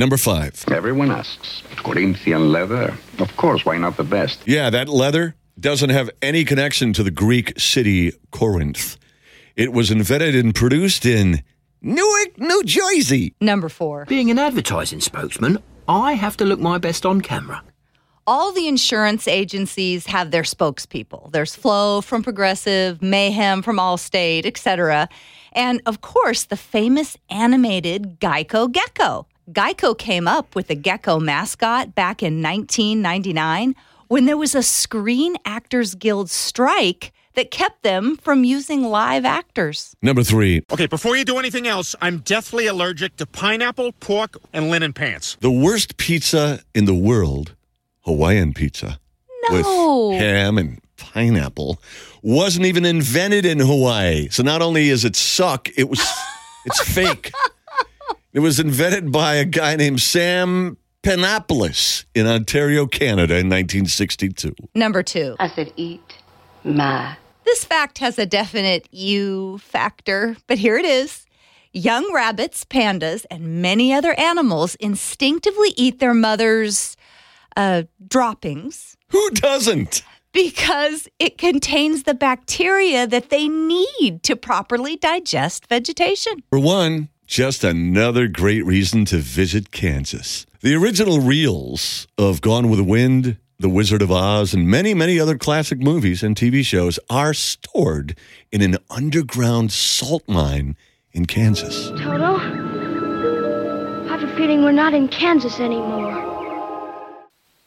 Number five. Everyone asks, Corinthian leather? Of course, why not the best? Yeah, that leather doesn't have any connection to the Greek city Corinth. It was invented and produced in Newark, New Jersey. Number four. Being an advertising spokesman, I have to look my best on camera. All the insurance agencies have their spokespeople. There's Flo from Progressive, Mayhem from Allstate, etc. And of course, the famous animated Geico Gecko. Geico came up with the Gecko mascot back in 1999 when there was a Screen Actors Guild strike that kept them from using live actors. Number three. Okay, before you do anything else, I'm deathly allergic to pineapple, pork, and linen pants. The worst pizza in the world, Hawaiian pizza. No. With ham and pineapple wasn't even invented in Hawaii. So not only is it suck, it was it's fake. It was invented by a guy named Sam Panopoulos in Ontario, Canada in 1962. Number two. I said, eat my. This fact has a definite you factor, but here it is. Young rabbits, pandas, and many other animals instinctively eat their mother's uh, droppings Who doesn't? because it contains the bacteria that they need to properly digest vegetation. For one, just another great reason to visit Kansas. The original reels of Gone with the Wind, The Wizard of Oz, and many, many other classic movies and TV shows are stored in an underground salt mine in Kansas. Toto, I have a feeling we're not in Kansas anymore.